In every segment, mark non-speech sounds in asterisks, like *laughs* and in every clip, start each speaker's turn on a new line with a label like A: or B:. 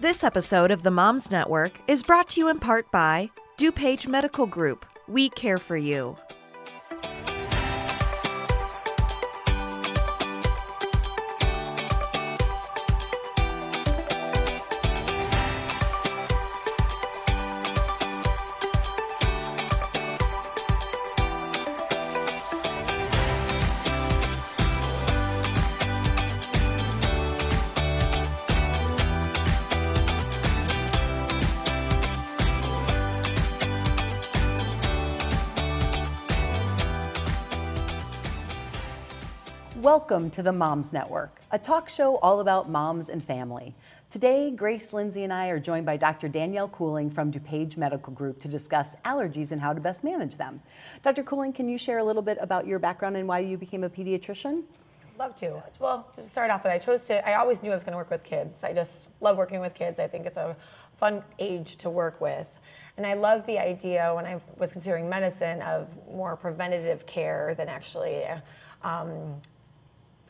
A: This episode of the Moms Network is brought to you in part by DuPage Medical Group. We care for you.
B: Welcome to the Moms Network, a talk show all about moms and family. Today, Grace Lindsay and I are joined by Dr. Danielle Cooling from DuPage Medical Group to discuss allergies and how to best manage them. Dr. Cooling, can you share a little bit about your background and why you became a pediatrician?
C: Love to. Well, to start off with, I chose to, I always knew I was going to work with kids. I just love working with kids. I think it's a fun age to work with. And I love the idea when I was considering medicine of more preventative care than actually um,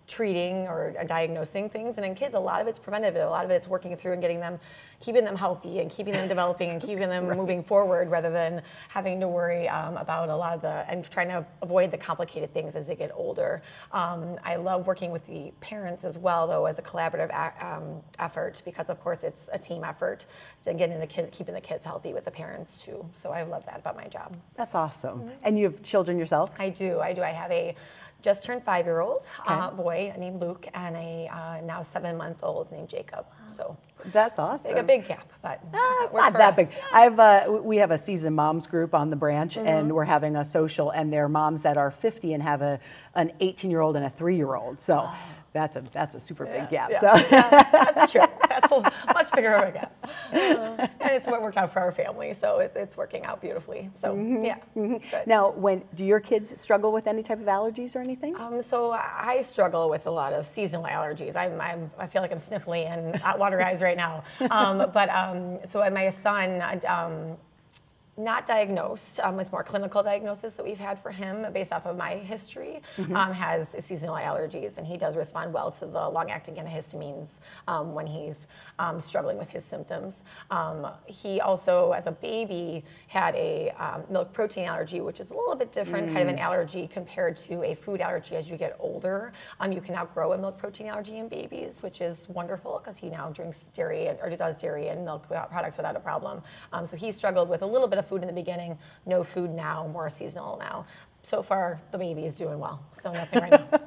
C: treating or diagnosing things. And in kids, a lot of it's preventative. A lot of it's working through and getting them, keeping them healthy and keeping them developing and keeping them *laughs* right. moving forward rather than having to worry um, about a lot of the, and trying to avoid the complicated things as they get older. Um, I love working with the parents as well, though, as a collaborative a- um, effort because, of course, it's a team effort to getting the kids, keeping the kids healthy with the parents too. So I love that about my job.
B: That's awesome. Mm-hmm. And you have children yourself?
C: I do. I do. I have a just turned five year old okay. uh, boy named Luke and a uh, now seven month old named Jacob. So
B: that's awesome.
C: Like a big gap, but
B: ah, it's not that us. big. I've uh, we have a season moms group on the branch, mm-hmm. and we're having a social, and they're moms that are 50 and have a an 18 year old and a three year old. So. Oh that's a that's a super
C: yeah,
B: big gap.
C: Yeah,
B: so
C: yeah, that's true. *laughs* That's a much bigger of a gap, uh, *laughs* and it's what worked out for our family. So it, it's working out beautifully. So mm-hmm, yeah. Mm-hmm.
B: Now, when do your kids struggle with any type of allergies or anything?
C: Um, so I struggle with a lot of seasonal allergies. I'm, I'm i feel like I'm sniffly and hot water eyes right now. *laughs* Um, but um, so my son um, not diagnosed. Um, it's more clinical diagnosis that we've had for him based off of my history. Mm-hmm. Um, has seasonal allergies, and he does respond well to the long-acting antihistamines um, when he's um, struggling with his symptoms. Um, he also, as a baby, had a um, milk protein allergy, which is a little bit different, mm. kind of an mm. allergy compared to a food allergy. As you get older, you can outgrow a milk protein allergy in babies, which is wonderful because he now drinks dairy and, or does dairy and milk without, products without a problem. so he struggled with a little bit of food in the beginning, no food now, more seasonal now. So far, the baby is doing well, so nothing right now.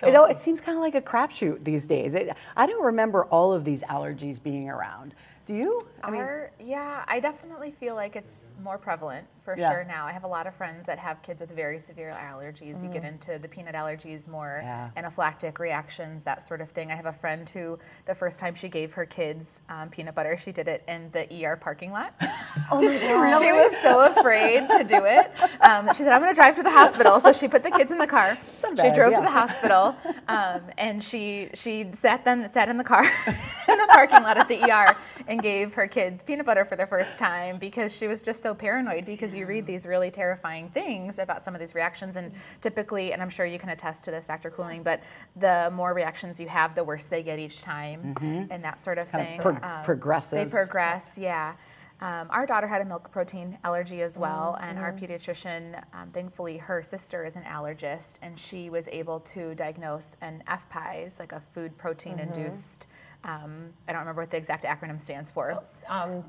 B: So, *laughs* you know, it seems kind of like a crapshoot these days. It, I don't remember all of these allergies being around. Do you?
D: I mean, yeah, I definitely feel like it's more prevalent for yeah. sure now. I have a lot of friends that have kids with very severe allergies. Mm. You get mm. into the peanut allergies more, yeah. anaphylactic reactions, that sort of thing. I have a friend who, the first time she gave her kids um, peanut butter, she did it in the ER parking lot. *laughs*
B: oh did she really?
D: She was so afraid to do it. Um, she said, I'm going to drive to the hospital. So she put the kids in the car. She drove idea. to the hospital um, and she, she sat, then, sat in the car *laughs* in the parking lot at the ER and gave her kids peanut butter for the first time because she was just so paranoid because you read these really terrifying things about some of these reactions. And typically and i'm sure you can attest to this dr cooling but the more reactions you have the worse they get each time mm-hmm. and that sort of
B: kind
D: thing.
B: of pro- um, progresses.
D: they progress yeah. Um, our daughter had a milk protein allergy as well, mm-hmm. and our pediatrician, um, thankfully, her sister is an allergist, and she was able to diagnose an FPIES, like a food protein induced mm-hmm um, I don't remember what the exact acronym stands for.
C: Um,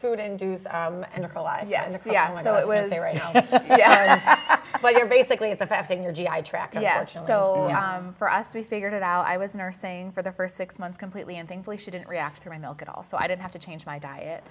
C: food induced um, enterocolitis.
D: Yes, yeah. Oh so
C: gosh,
D: it was.
C: right now. *laughs* yeah. Um, but you're basically it's affecting your GI tract.
D: Yes. So yeah. um, for us, we figured it out. I was nursing for the first six months completely, and thankfully, she didn't react through my milk at all. So I didn't have to change my diet.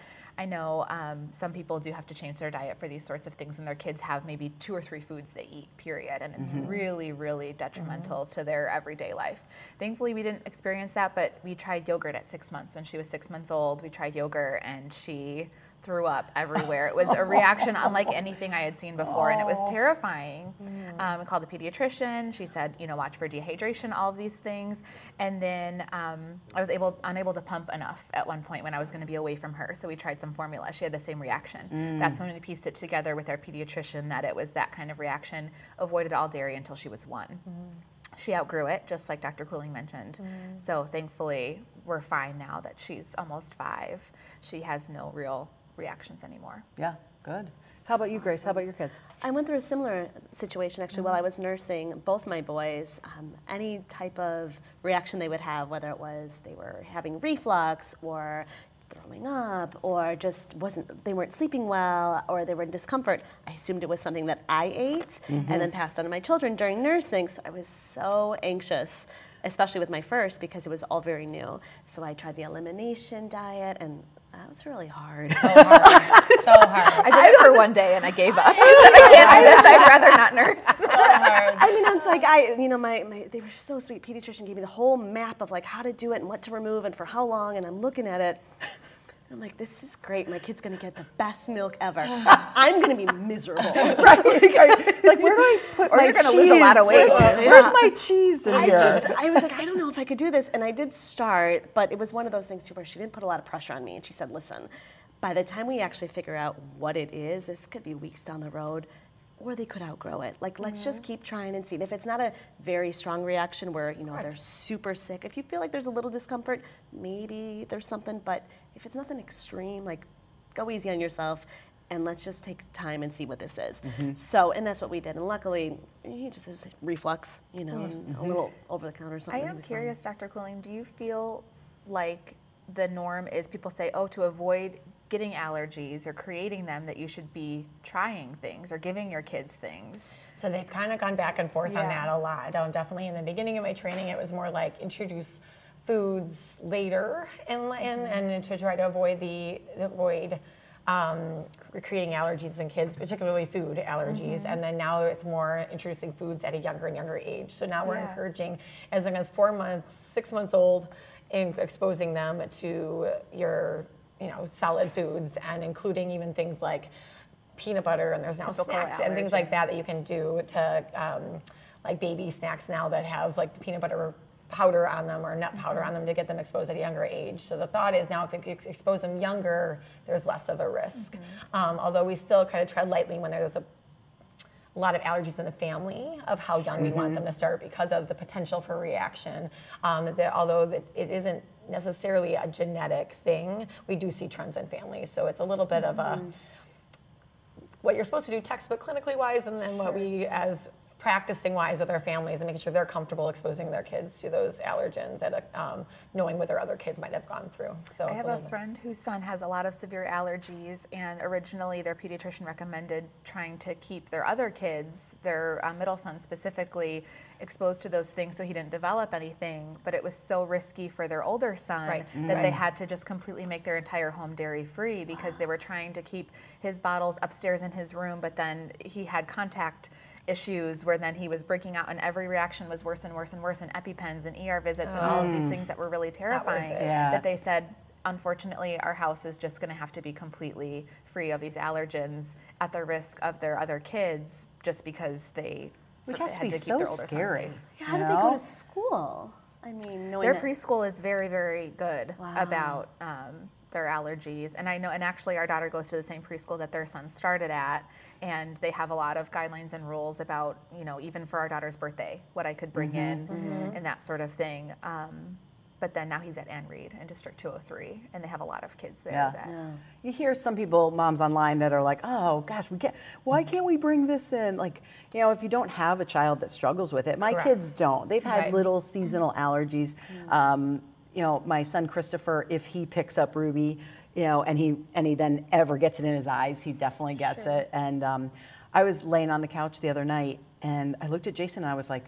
D: I know um, some people do have to change their diet for these sorts of things, and their kids have maybe two or three foods they eat, period. And it's mm-hmm. really, really detrimental mm-hmm. to their everyday life. Thankfully, we didn't experience that, but we tried yogurt at six months. When she was six months old, we tried yogurt, and she threw up everywhere. It was a reaction unlike anything I had seen before, and it was terrifying. Mm. Um, we called the pediatrician. She said, you know, watch for dehydration, all of these things. And then um, I was able unable to pump enough at one point when I was going to be away from her. So we tried some formula. She had the same reaction. Mm. That's when we pieced it together with our pediatrician that it was that kind of reaction. Avoided all dairy until she was one. Mm she outgrew it, just like Dr. Cooling mentioned.
B: Mm.
D: So thankfully, we're fine now that she's almost five. She has no real reactions anymore.
B: Yeah, good. How about you, Grace? How about your kids?
E: I went through a similar situation actually while I was nursing both my boys. Um, any type of reaction they would have, whether it was they were having reflux or throwing up or just wasn't they weren't sleeping well or they were in discomfort i assumed it was something that i ate and then passed on to my children during nursing so i was so anxious especially with my first because it was all very new so i tried the elimination diet and that was really hard *laughs*
C: So hard. so hard.
D: I did it for one day and I gave up. *laughs* *laughs* I said, I can't do this. I'd rather not nurse.
C: So hard.
E: I mean, it's like I, you know, my, my they were so sweet. Pediatrician gave me the whole map of like how to do it and what to remove and for how long. And I'm looking at it. I'm like, this is great. My kid's gonna get the best milk ever. *sighs* I'm gonna be miserable. *laughs*
B: right? Like, like, where do I put
D: Or
B: my
D: you're gonna
B: cheese?
D: lose a lot of weight.
B: Where's, where's my cheese in
E: I
B: here?
E: just, I was like, I don't know if I could do this. And I did start, but it was one of those things too where she didn't put a lot of pressure on me. And she said, listen, by the time we actually figure out what it is, this could be weeks down the road, or they could outgrow it. Like, let's just mm-hmm. keep trying and see. And if it's not a very strong reaction where, you know, they're super sick, if you feel like there's a little discomfort, maybe there's something. But if it's nothing extreme, like, go easy on yourself. And let's just take time and see what this is. Mm-hmm. So, and that's what we did. And luckily, he just has reflux, you know, and a mm-hmm. little over the counter
D: I
E: something. he
D: am
E: was fine.
D: curious, Dr. Cooling, do you feel like the norm is people say, oh, to avoid getting allergies or creating them, that you should be trying things or giving your kids things?
C: So they've kind of gone back and forth on that a lot. Um, definitely in the beginning of my training, it was more like introduce foods later and and, and to try to avoid the avoid um, creating allergies in kids, particularly food allergies. And then now it's more introducing foods at a younger and younger age. So now we're
D: Yes.
C: encouraging as young as four months, six months old, in exposing them to your you know solid foods and including even things like peanut butter and there's now
D: Typical
C: snacks and things like that that you can do to um, like baby snacks now that have like the peanut butter powder on them or nut powder on them to get them exposed at a younger age. So the thought is now if you expose them younger, there's less of a risk. Um, although we still kind of tread lightly when there's a a lot of allergies in the family of how young we want them to start because of the potential for reaction. Um, that although it isn't necessarily a genetic thing, we do see trends in families. So it's a little bit of a mm-hmm. what you're supposed to do textbook clinically wise, and then what we as practicing wise with our families and making sure they're comfortable exposing their kids to those allergens and um, knowing what their other kids might have gone through. So
D: I have
C: a
D: a
C: little bit-
D: friend whose son has a lot of severe allergies, and originally their pediatrician recommended trying to keep their other kids, their uh, middle son specifically, exposed to those things so he didn't develop anything. But it was so risky for their older son
C: Right.
D: that they had to just completely make their entire home dairy free because they were trying to keep his bottles upstairs in his room, but then he had contact issues where then he was breaking out and every reaction was worse and worse and worse and epipens and ER visits and all of these things that were really terrifying
C: it.
B: Yeah.
D: that they said unfortunately our house is just going to have to be completely free of these allergens at the risk of their other kids just because they
B: Which
D: they
B: has to
D: had
B: be
D: keep
B: so
D: their older son
B: scary.
E: Yeah, how
B: you
E: did they go to school? I mean, knowing
D: Their
E: that-
D: preschool is very, very good about um, their allergies. And I know, and actually, our daughter goes to the same preschool that their son started at, and they have a lot of guidelines and rules about, you know, even for our daughter's birthday, what I could bring in and that sort of thing. Um, but then now he's at Ann Reid in District 203, and they have a lot of kids there.
B: Yeah.
D: That,
B: You hear some people, moms online, that are like, "Oh gosh, we can't. Why can't we bring this in?" Like, you know, if you don't have a child that struggles with it, my
C: Correct.
B: kids don't. They've had
C: Right.
B: little seasonal allergies. Um, you know, my son Christopher, if he picks up Ruby, you know, and he and he then ever gets it in his eyes, he definitely gets it. And um, I was laying on the couch the other night, and I looked at Jason, and I was like,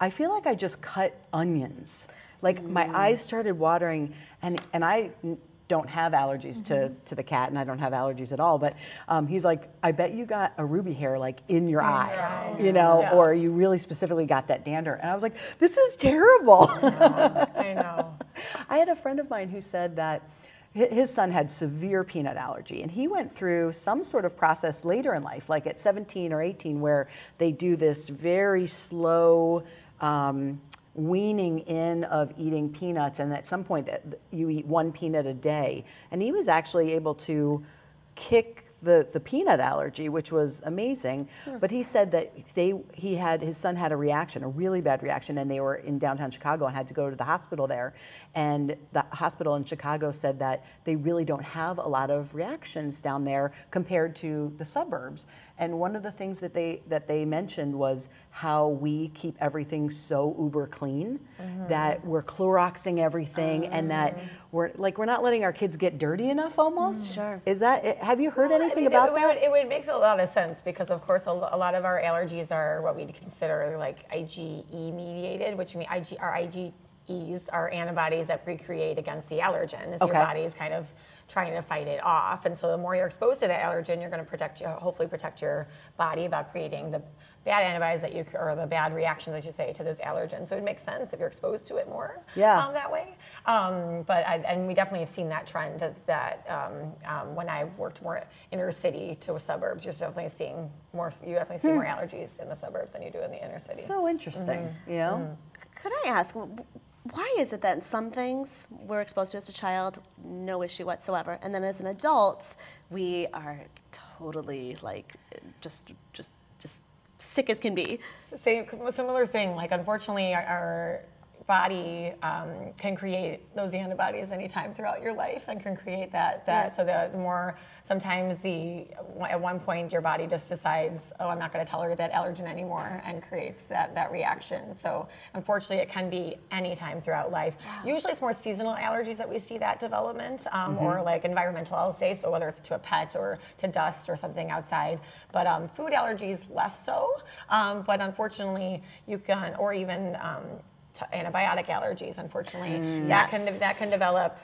B: I feel like I just cut onions. Like my eyes started watering, and and I don't have allergies to, to the cat, and I don't have allergies at all. But um, he's like, I bet you got a ruby hair like in your eye, you know,
C: Yeah.
B: or you really specifically got that dander. And I was like, this is terrible.
C: I know.
B: I *laughs* had a friend of mine who said that his son had severe peanut allergy, and he went through some sort of process later in life, like at 17 or 18, where they do this very slow um, weaning in of eating peanuts, and at some point that you eat one peanut a day. And he was actually able to kick the, the peanut allergy, which was amazing. But he said that they he had his son had a reaction, a really bad reaction, and they were in downtown Chicago and had to go to the hospital there. And the hospital in Chicago said that they really don't have a lot of reactions down there compared to the suburbs. And one of the things that they that they mentioned was how we keep everything so uber clean mm-hmm. that we're Cloroxing everything and that mm. we're like we're not letting our kids get dirty enough almost. Mm.
E: Sure.
B: Is that have you heard
C: Well, I
B: anything
C: mean,
B: about
C: it,
B: that?
C: Would, it would make a lot of sense because, of course, a, lot of our allergies are what we'd consider like IgE mediated, which mean IG, our IgEs are antibodies that recreate against the allergen. So
B: Okay.
C: your body is kind of trying to fight it off, and so the more you're exposed to that allergen, you're going to protect you, hopefully protect your body about creating the bad antibodies that you or the bad reactions, as you say, to those allergens. So it makes sense if you're exposed to it more
B: Yeah.
C: um, that way. Um, but I, and we definitely have seen that trend of that um, um, when I worked more inner city to suburbs. You're definitely seeing more. You definitely see more allergies in the suburbs than you do in the inner city.
B: so interesting, you know?
E: Could I ask, w- why is it that some things we're exposed to as a child, no issue whatsoever, and then as an adult, we are totally like just just just sick as can be?
C: Same similar thing. Like unfortunately, our, our body um, can create those antibodies anytime throughout your life, and can create that that. So the more sometimes the at one point your body just decides, oh, I'm not going to tolerate that allergen anymore, and creates that that reaction. So unfortunately, it can be anytime throughout life. Usually, it's more seasonal allergies that we see that development, um, or like environmental. I'll say so, whether it's to a pet or to dust or something outside. But um, food allergies less so. Um, but unfortunately, you can, or even um, antibiotic allergies. Unfortunately, that can that can develop.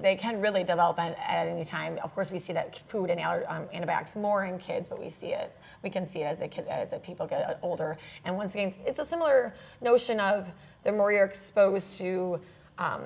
C: They can really develop at, at any time. Of course, we see that food and aller- um, antibiotics more in kids, but we see it. We can see it as the kid, as the people get older. And once again, it's a similar notion of the more you're exposed to. Um,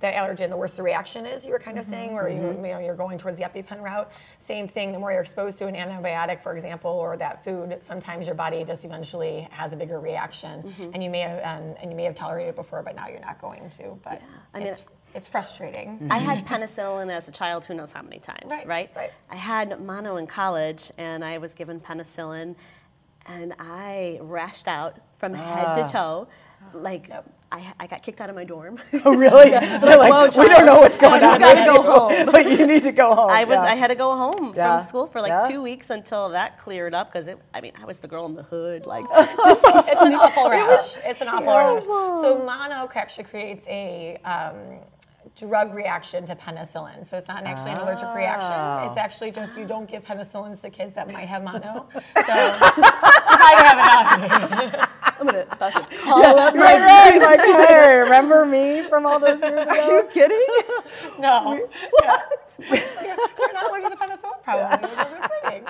C: that allergen, the worse the reaction is. You were kind of saying, where you, mm-hmm. you know you're going towards the EpiPen route. Same thing. The more you're exposed to an antibiotic, for example, or that food, sometimes your body just eventually has a bigger reaction, mm-hmm. and you may have and, and you may have tolerated it before, but now you're not going to. But
E: I mean-
C: it's, it's frustrating.
E: I mm-hmm. had penicillin as a child, who knows how many times,
C: Right,
E: right?
C: right.
E: I had mono in college, and I was given penicillin, and I rashed out from head to ah. toe. Like,
C: Yep.
E: I, I got kicked out of my dorm. *laughs*
B: Oh, really? *laughs* They're like,
E: "Whoa,
B: we don't know what's going
E: You
B: on.
E: gotta go *laughs* home."
B: but you need to go home.
E: I was
B: yeah.
E: I had to go home
B: Yeah.
E: from school for like
B: Yeah.
E: two weeks until that cleared up because it I mean I was the girl in the hood like
C: it's an awful rash. It's an awful rash. So mono actually creates a um, drug reaction to penicillin. So it's not actually an allergic reaction. It's actually just you don't give penicillins to kids that might have mono. So you probably have an allergy.
E: I'm gonna *laughs* call up
B: Right, right. Like, hey, remember me from all those years ago? Are you kidding? *laughs*
C: No. Yeah. so you're not allergic to penicillin probably, exciting.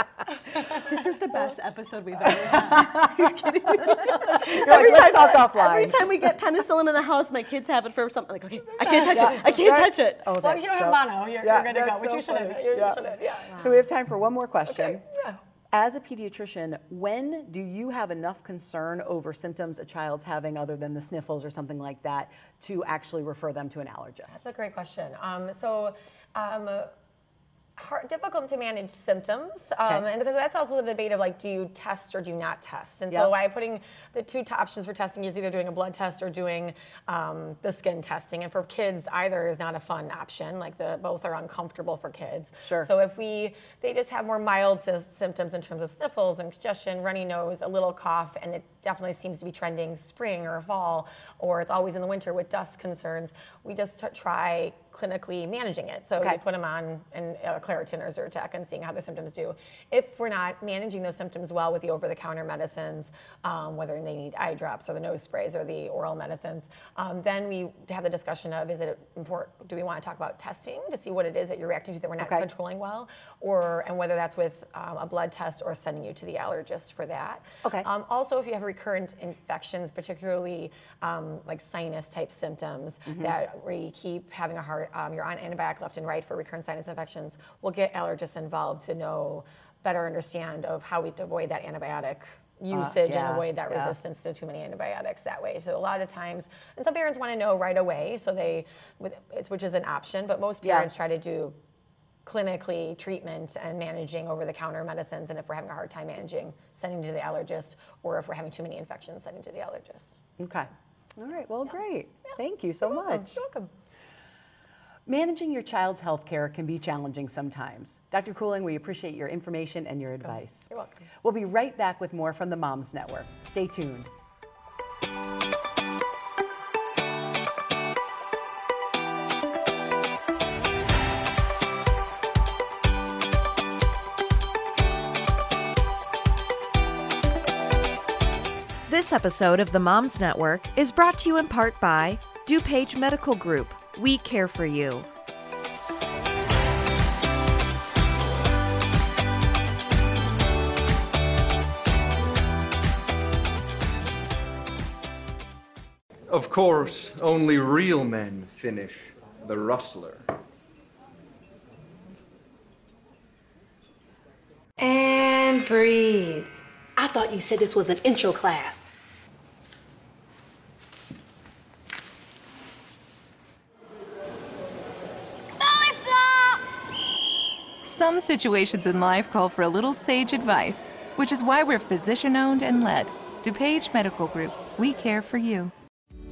C: *laughs*
E: This is the best episode we've ever had.
B: You're like, let's talk offline.
E: Every time we get penicillin in the house, my kids have it for something. Like, okay, I can't touch it. I can't
B: Right.
E: touch it.
B: Oh,
C: As long as you don't
B: that's
C: have mono, you're,
B: Yeah,
C: you're good to go, which
B: so
C: you shouldn't. You
B: Yeah.
C: shouldn't, yeah.
B: So we have time for one more question.
C: Okay, yeah.
B: As a pediatrician, when do you have enough concern over symptoms a child's having other than the sniffles or something like that to actually refer them to an allergist?
C: That's a great question. Um, so, um, hard, difficult to manage symptoms, um,
B: Okay.
C: and because that's also the debate of like, do you test or do you not test? And
B: Yep.
C: so, why putting the two options for testing is either doing a blood test or doing um, the skin testing. And for kids, either is not a fun option. Like the both are uncomfortable for kids.
B: Sure.
C: So if we they just have more mild sy- symptoms in terms of sniffles and congestion, runny nose, a little cough, and it definitely seems to be trending spring or fall, or it's always in the winter with dust concerns, we just try clinically managing it. So
B: Okay.
C: we put them on an, uh, Claritin or Zyrtec and seeing how the symptoms do. If we're not managing those symptoms well with the over-the-counter medicines, um, whether they need eye drops or the nose sprays or the oral medicines, um, then we have the discussion of is it important? Do we want to talk about testing to see what it is that you're reacting to that we're not
B: Okay.
C: controlling well, or and whether that's with um, a blood test or sending you to the allergist for that.
B: Okay.
C: Um, also, if you have recurrent infections, particularly um, like sinus type symptoms
B: Mm-hmm.
C: that we keep having a um, you're on antibiotic left and right for recurrent sinus infections, we'll get allergists involved to know better understand of how we avoid that antibiotic usage and
B: Uh, yeah,
C: avoid that
B: yeah.
C: resistance to too many antibiotics that way. So a lot of times, and some parents want to know right away, so they, which is an option, but most
B: Yeah.
C: parents try to do clinically treatment and managing over the counter medicines. And if we're having a hard time managing, sending to the allergist, or if we're having too many infections, sending to the allergist.
B: Okay. All right. Well, great. Thank you so much.
C: You're welcome.
B: Managing your child's health care can be challenging sometimes. Dr. Cooling, we appreciate your information and your oh, advice.
C: You're welcome.
B: We'll be right back with more from the Moms Network. Stay tuned.
A: This episode of the Moms Network is brought to you in part by DuPage Medical Group. We care for you.
F: Of course, only real men finish the rustler.
G: And breathe.
H: I thought you said this was an intro class.
I: Some situations in life call for a little sage advice, which is why we're physician owned and led. DuPage Medical Group. We care for you.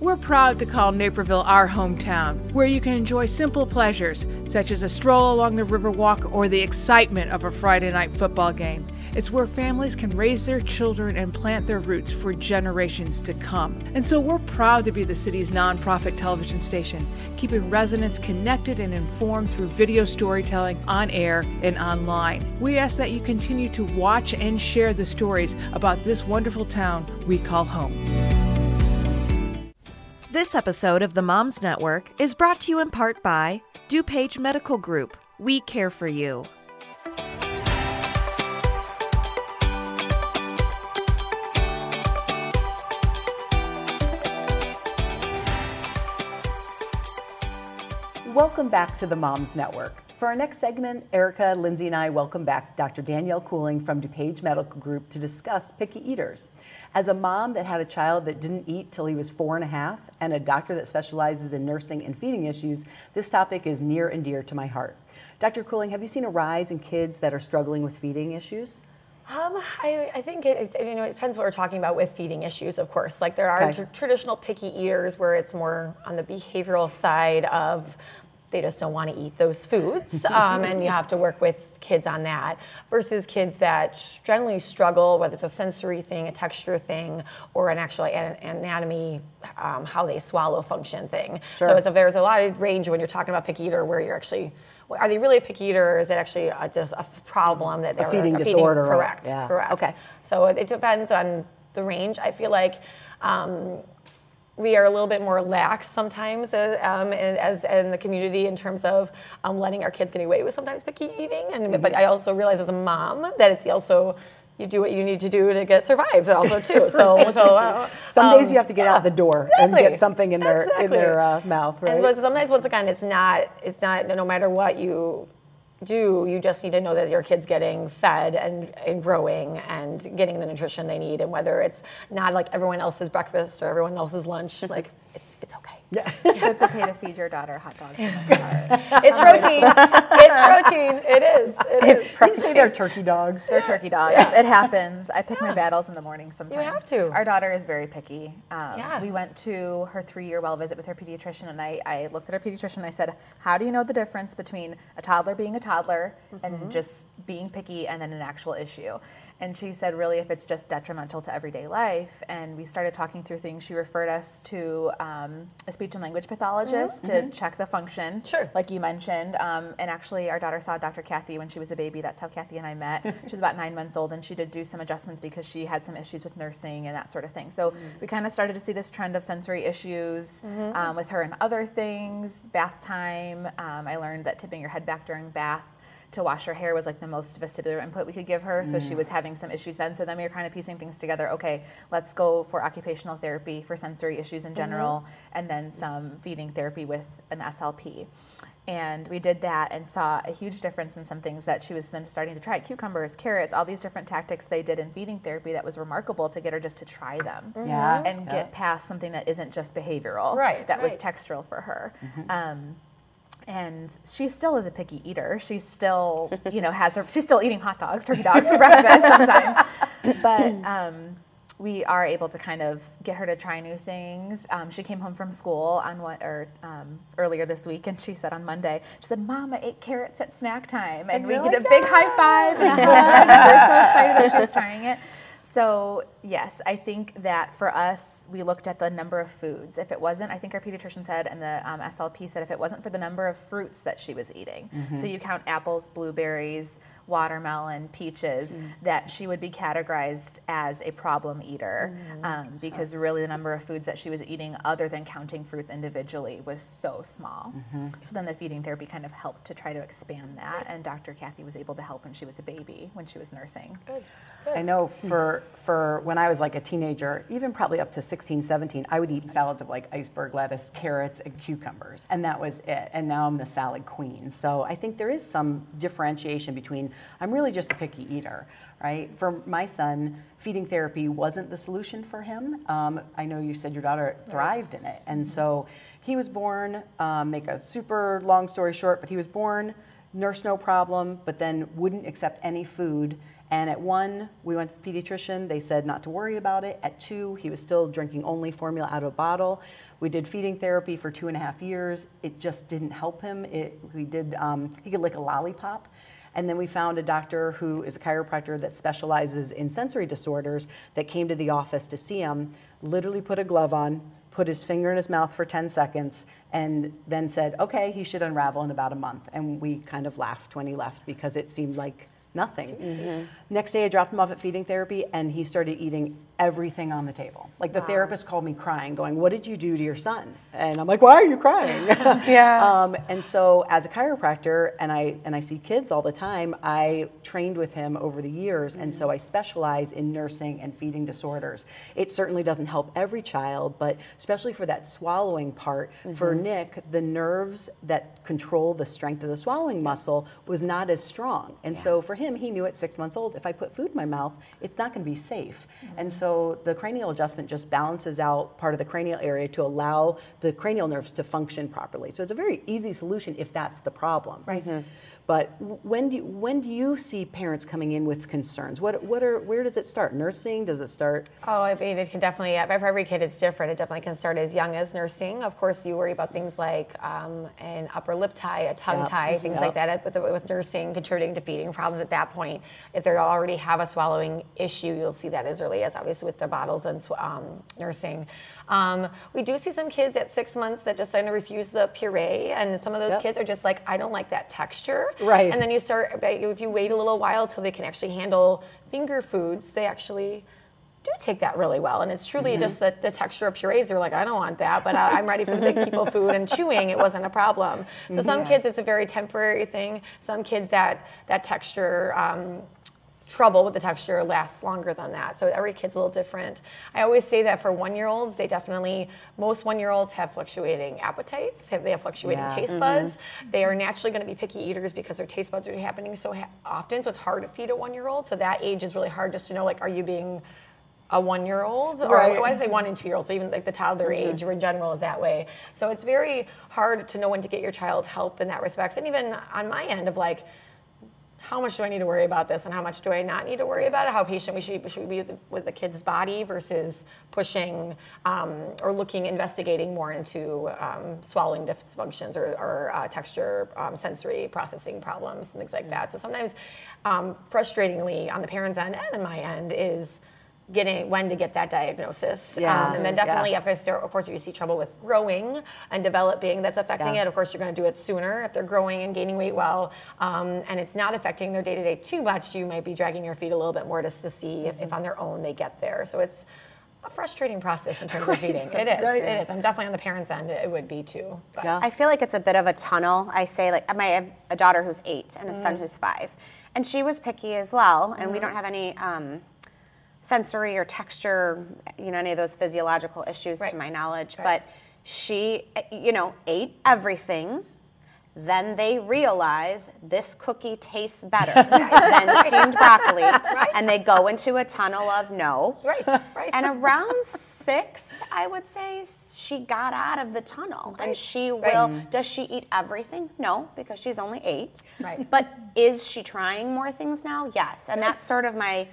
J: We're proud to call Naperville our hometown, where you can enjoy simple pleasures such as a stroll along the Riverwalk or the excitement of a Friday night football game. It's where families can raise their children and plant their roots for generations to come. And so we're proud to be the city's nonprofit television station, keeping residents connected and informed through video storytelling on air and online. We ask that you continue to watch and share the stories about this wonderful town we call home.
A: This episode of the Moms Network is brought to you in part by DuPage Medical Group. We care for you.
B: Welcome back to the Moms Network. For our next segment, Erica, Lindsay, and I welcome back Dr. Danielle Cooling from DuPage Medical Group to discuss picky eaters. As a mom that had a child that didn't eat till he was four and a half, and a doctor that specializes in nursing and feeding issues, this topic is near and dear to my heart. Dr. Cooling, have you seen a rise in kids that are struggling with feeding issues?
C: Um, I, I think it, it, you know it depends what we're talking about with feeding issues. Of course, like there are
B: Okay.
C: tr- traditional picky eaters where it's more on the behavioral side of they just don't want to eat those foods, um, and you have to work with kids on that. Versus kids that generally struggle, whether it's a sensory thing, a texture thing, or an actual an- anatomy, um, how they swallow function thing. So it's a, there's a lot of range when you're talking about picky eater where you're actually. Are they really a picky eater, or is it actually uh just a problem that they're
B: feeding disorder or-
C: Correct.
B: yeah.
C: Correct.
B: Okay.
C: So it, it depends on the range. I feel like um, we are a little bit more lax sometimes uh, um, in, as in the community in terms of um, letting our kids get away with sometimes picky eating. And
B: Mm-hmm.
C: but I also realize as a mom that it's also you do what you need to do to get survive also too. *laughs* So so uh,
B: Some days
C: um,
B: you have to get
C: yeah,
B: out the door and get something in their in their uh, mouth, right?
C: And sometimes, once again, it's not. It's not. No matter what you do, you just need to know that your kid's getting fed and, and growing and getting the nutrition they need. And whether it's not like everyone else's breakfast or everyone else's lunch, mm-hmm. like it's it's okay.
D: So it's okay to feed your daughter hot dogs. in the car. *laughs*
C: It's protein. it's protein. It is. It is.
B: Did you say they're turkey dogs?
D: They're turkey dogs. It happens. I pick my battles in the morning sometimes.
C: You have to.
D: Our daughter is very picky. Um,
C: Yeah.
D: We went to her three-year well visit with her pediatrician, and I, I looked at her pediatrician and I said, "How do you know the difference between a toddler being a toddler
C: Mm-hmm.
D: and just being picky, and then an actual issue?" And she said, "Really, if it's just detrimental to everyday life." And we started talking through things. She referred us to um, a speech and language pathologist to check the function,
C: Mm-hmm. Sure.
D: like you mentioned. Um, and actually, our daughter saw Dr. Kathy when she was a baby. That's how Kathy and I met. *laughs* she was about nine months old, and she did do some adjustments because she had some issues with nursing and that sort of thing. So we kind of started to see this trend of sensory issues um, with her and other things. Bath time. Um, I learned that tipping your head back during bath to wash her hair was like the most vestibular input we could give her. So she mm. was having some issues then. So then we were kind of piecing things together. Okay, let's go for occupational therapy for sensory issues in general, mm-hmm. and then some feeding therapy with an SLP. And we did that and saw a huge difference in some things that she was then starting to try cucumbers, carrots, all these different tactics they did in feeding therapy that was remarkable to get her just to try them mm-hmm.
B: Yeah,
D: and get past something that isn't just behavioral,
C: Right,
D: that was textural for her. Mm-hmm. Um, and she still is a picky eater. She still, you know, has her. She's still eating hot dogs, turkey dogs for breakfast sometimes. *laughs* But um, we are able to kind of get her to try new things. Um, she came home from school on what or um, earlier this week, and she said on Monday, she said, "Mom, I ate carrots at snack time," and,
B: And
D: we get
B: like,
D: a big high five *laughs* and a hug, we're so excited that she was trying it. So yes, I think that for us, we looked at the number of foods. If it wasn't, I think our pediatrician said, and the um, SLP said, if it wasn't for the number of fruits that she was eating, so you count apples, blueberries, watermelon, peaches, that she would be categorized as a problem eater, um, because really the number of foods that she was eating, other than counting fruits individually, was so small. So then the feeding therapy kind of helped to try to expand that, and Dr. Kathy was able to help when she was a baby, when she was nursing. Good.
B: I know for for when I was like a teenager, even probably up to 16, 17, I would eat salads of like iceberg lettuce, carrots, and cucumbers, and that was it. And now I'm the salad queen. So I think there is some differentiation between I'm really just a picky eater, right? For my son, feeding therapy wasn't the solution for him. Um, I know you said your daughter thrived in it, and so he was born. Um, make a super long story short, but he was born nurse no problem, but then wouldn't accept any food. And at one, we went to the pediatrician. They said not to worry about it. At two, he was still drinking only formula out of a bottle. We did feeding therapy for two and a half years. It just didn't help him. It, we did, um, he could lick a lollipop. And then we found a doctor who is a chiropractor that specializes in sensory disorders that came to the office to see him, literally put a glove on, put his finger in his mouth for 10 seconds, and then said, okay, he should unravel in about a month. And we kind of laughed when he left because it seemed like nothing. Mm-hmm. Next day, I dropped him off at feeding therapy, and he started eating everything on the table. Like the therapist called me crying, going, "What did you do to your son?" And I'm like, "Why are you crying?" *laughs* *laughs*
K: Yeah.
B: Um, and so, as a chiropractor, and I and I see kids all the time, I trained with him over the years, and so mm-hmm. I specialize in nursing and feeding disorders. It certainly doesn't help every child, but especially for that swallowing part, for mm-hmm. Nick, the nerves that control the strength of the swallowing muscle was not as strong, and so for him, he knew at six months old, if I put food in my mouth, it's not going to be safe, mm-hmm. and so the cranial adjustment just balances out part of the cranial area to allow the cranial nerves to function properly. So it's a very easy solution if that's the problem. Right. Mm-hmm. But when do you, when do you see parents coming in with concerns? What what are where does it start? Nursing? Does it start?
C: Oh, I mean, it can definitely, yeah, for every kid it's different. It definitely can start as young as nursing. Of course, you worry about things like um, an upper lip tie, a tongue
B: Yep.
C: tie, things like that with, with nursing, contributing to feeding problems at that point. If they already have a swallowing issue, you'll see that as early as obviously with the bottles and sw- um, nursing. Um, we do see some kids at six months that just kind of refuse the puree, and some of those
B: Yep.
C: kids are just like, I don't like that texture.
B: Right.
C: And then you start, if you wait a little while till they can actually handle finger foods, they actually do take that really well. And it's truly just the, the texture of purees. They're like, I don't want that, but I, I'm ready for the big people food and chewing. It wasn't a problem. So some kids, it's a very temporary thing. Some kids, that that texture. Um, trouble with the texture lasts longer than that. So every kid's a little different. I always say that for one-year-olds, they definitely most one-year-olds have fluctuating appetites. Have, they have fluctuating
B: Yeah.
C: taste mm-hmm. buds. They are naturally going to be picky eaters because their taste buds are happening so ha- often. So it's hard to feed a one-year-old. So that age is really hard just to know like, are you being a one-year-old, or
B: Right.
C: I say one and two-year-olds, so even like the toddler mm-hmm. age in general is that way. So it's very hard to know when to get your child help in that respect. And even on my end of like, how much do I need to worry about this, and how much do I not need to worry about it? How patient we should, should we be with the, with the kid's body versus pushing um, or looking, investigating more into um, swallowing dysfunctions or, or uh, texture, um, sensory processing problems, and things like that. So sometimes, um, frustratingly, on the parents' end and on my end, is getting when to get that diagnosis.
B: Yeah.
C: Um, and then
B: Yeah.
C: definitely, of course, of course, if you see trouble with growing and developing that's affecting
B: Yeah.
C: it, of course, you're going to do it sooner. If they're growing and gaining weight well, um, and it's not affecting their day to day too much, you might be dragging your feet a little bit more just to see if, if on their own they get there. So it's a frustrating process in terms of feeding. It is.
B: Right.
C: It is. I'm definitely on the parents' end. It would be too. But.
B: Yeah.
K: I feel like it's a bit of a tunnel. I say like I have a daughter who's eight and a son who's five, and she was picky as well. And we don't have any um, sensory or texture, you know, any of those physiological issues
C: Right.
K: to my knowledge.
C: Right.
K: But she, you know, ate everything. then they realize this cookie tastes better *laughs* than steamed broccoli, and they go into a tunnel of no.
C: Right, right.
K: And around six, I would say, she got out of the tunnel, and she will. Mm. Does she eat everything? No, because she's only eight.
C: Right.
K: But is she trying more things now? Yes, and that's sort of my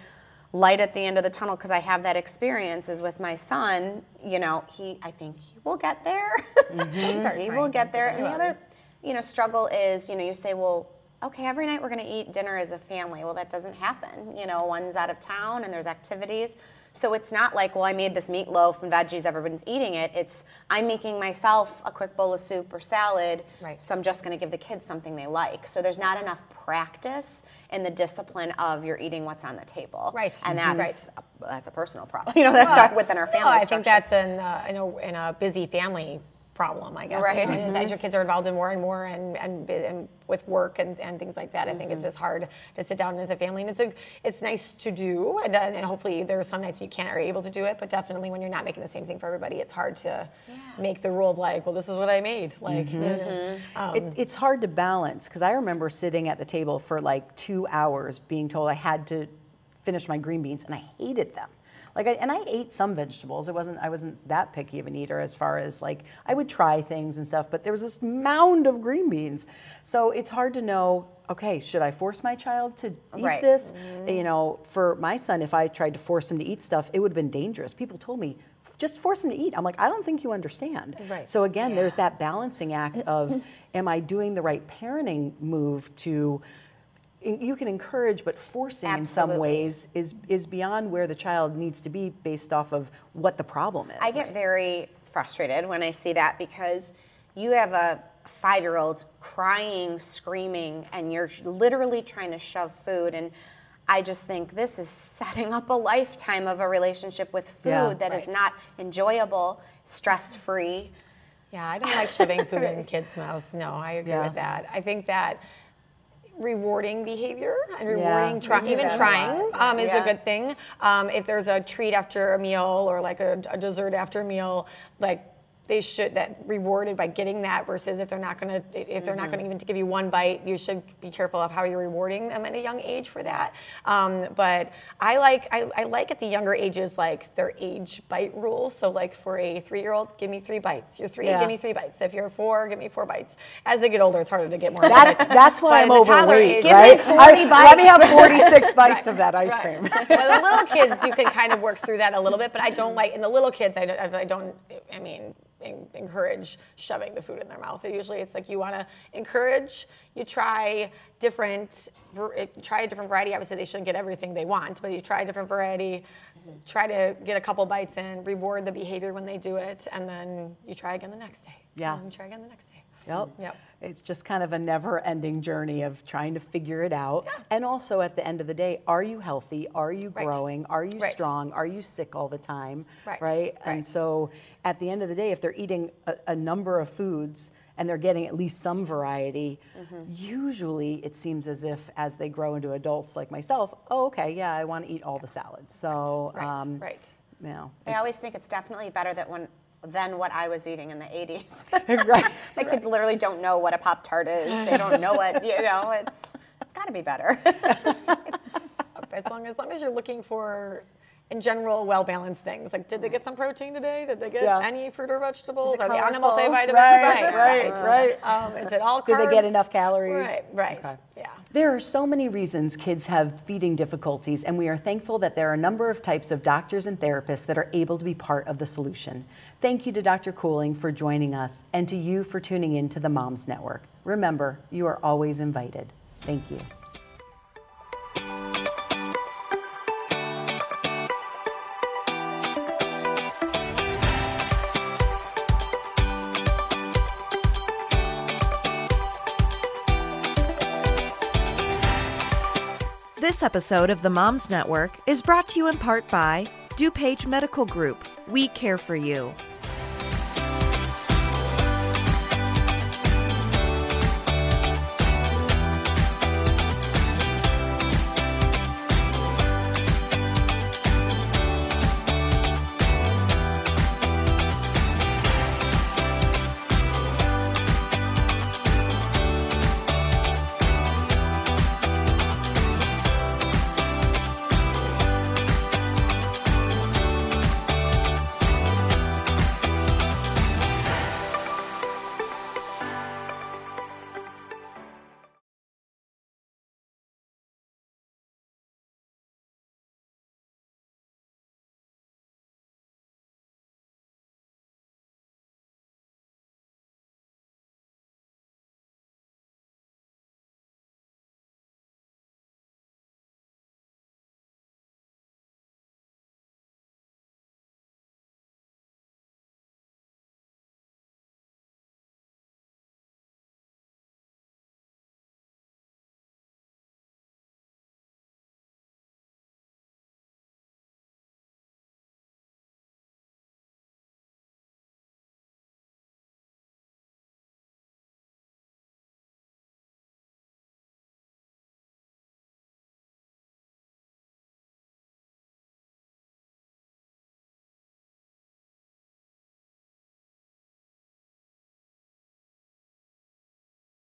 K: light at the end of the tunnel because I have that experience is with my son. You know, he I think he will get there. *laughs*
C: Start
K: he will get there. And the other, you know, struggle is you know you say well. Okay, every night we're going to eat dinner as a family. Well, that doesn't happen. You know, one's out of town and there's activities. So it's not like, well, I made this meatloaf and veggies, everyone's eating it. It's, I'm making myself a quick bowl of soup or salad.
C: Right.
K: So I'm just going to give the kids something they like. So there's not enough practice in the discipline of you're eating what's on the table.
C: Right.
K: And
C: Mhm.
K: that's a, that's a personal problem. *laughs* You know, that's
C: Well,
K: within our
C: no,
K: family.
C: I think that's in, uh, in, a, in a busy family problem, I guess.
K: Right.
C: And as, as your kids are involved in more and more and, and, and with work and, and things like that, I think it's mm-hmm. just hard to sit down as a family. And it's a, it's nice to do, and, and hopefully there are some nights you can't or able to do it, but definitely when you're not making the same thing for everybody, it's hard to make the rule of like, well, this is what I made. Like, mm-hmm. you know, um,
B: It, it's hard to balance because I remember sitting at the table for like two hours being told I had to finish my green beans and I hated them. Like I, and I ate some vegetables. It wasn't I wasn't that picky of an eater as far as like I would try things and stuff, but there was this mound of green beans. So it's hard to know, okay, should I force my child to eat
K: Right.
B: this? Mm-hmm. You know, for my son, if I tried to force him to eat stuff, it would have been dangerous. People told me, just force him to eat. I'm like, I don't think you understand.
C: Right.
B: So again, there's that balancing act of, *laughs* am I doing the right parenting move to? In- You can encourage, but forcing in some ways is is beyond where the child needs to be based off of what the problem is.
K: I get very frustrated when I see that because you have a five year old crying, screaming, and you're literally trying to shove food. And I just think this is setting up a lifetime of a relationship with food
B: Yeah.
K: that is
C: Right.
K: not enjoyable, stress free.
C: Yeah, I don't like shoving food in *laughs* kids' mouths. No, I agree
B: Yeah.
C: with that. I think that rewarding behavior and
B: Yeah.
C: rewarding, try, even trying um, is
K: Yeah.
C: a good thing. Um, if there's a treat after a meal or like a, a dessert after a meal, like they should that rewarded by getting that versus if they're not going to if they're not
K: Mm-hmm.
C: going to even to give you one bite you should be careful of how you're rewarding them at a young age for that um, but i like I, I like at the younger ages like their age bite rules so like for a three-year-old give me three bites you're three
B: Yeah.
C: give me three bites if you're four give me four bites as they get older it's harder to get more
B: That,
C: bites.
B: that's why
C: But
B: I'm
C: at the toddler
B: overweight,
C: age-
K: Give me
B: right?
K: 40
B: I- Let me have 46 *laughs* bites of that ice
C: Right.
B: cream.
C: Well, the little kids, you can kind of work through that a little bit, but I don't like in the little kids. I don't. I don't I mean, encourage shoving the food in their mouth. Usually, it's like you want to encourage. You try different, eh, try a different variety. Obviously, they shouldn't get everything they want, but you try a different variety. Try to get a couple bites in, reward the behavior when they do it, and then you try again the next day.
B: Yeah.
C: And you try again the next day.
B: Yep.
C: Yep.
B: It's just kind of a never ending journey of trying to figure it out. And also at the end of the day, are you healthy? Are you
C: Right.
B: growing? Are you
C: Right.
B: strong? Are you sick all the time?
C: Right. right.
B: And so at the end of the day, if they're eating a, a number of foods and they're getting at least some variety,
C: Mm-hmm.
B: usually it seems as if as they grow into adults like myself, oh, okay, yeah, I want to eat all the salads. So,
C: Right.
B: um,
C: right.
B: you know,
K: I always think it's definitely better that when than what I was eating in the 80s. *laughs* *laughs*
B: right.
K: My kids literally don't know what a Pop Tart is. They don't know what, you *laughs* know, it's it's got to be better.
C: as long as long as you're looking for in general well balanced things like did they get some protein today did they get
B: Yeah.
C: any fruit or vegetables are they on a
K: colorful?
C: multivitamin
B: Right, right, right.
C: Um, is it all carbs?
B: Did they get enough calories?
C: right right
B: Okay.
C: yeah
B: There are so many reasons kids have feeding difficulties, and we are thankful that there are a number of types of doctors and therapists that are able to be part of the solution. Thank you to Dr. Cooling for joining us and to you for tuning in to the Moms Network. Remember, you are always invited. Thank you.
A: This episode of the Moms Network is brought to you in part by DuPage Medical Group. We care for you.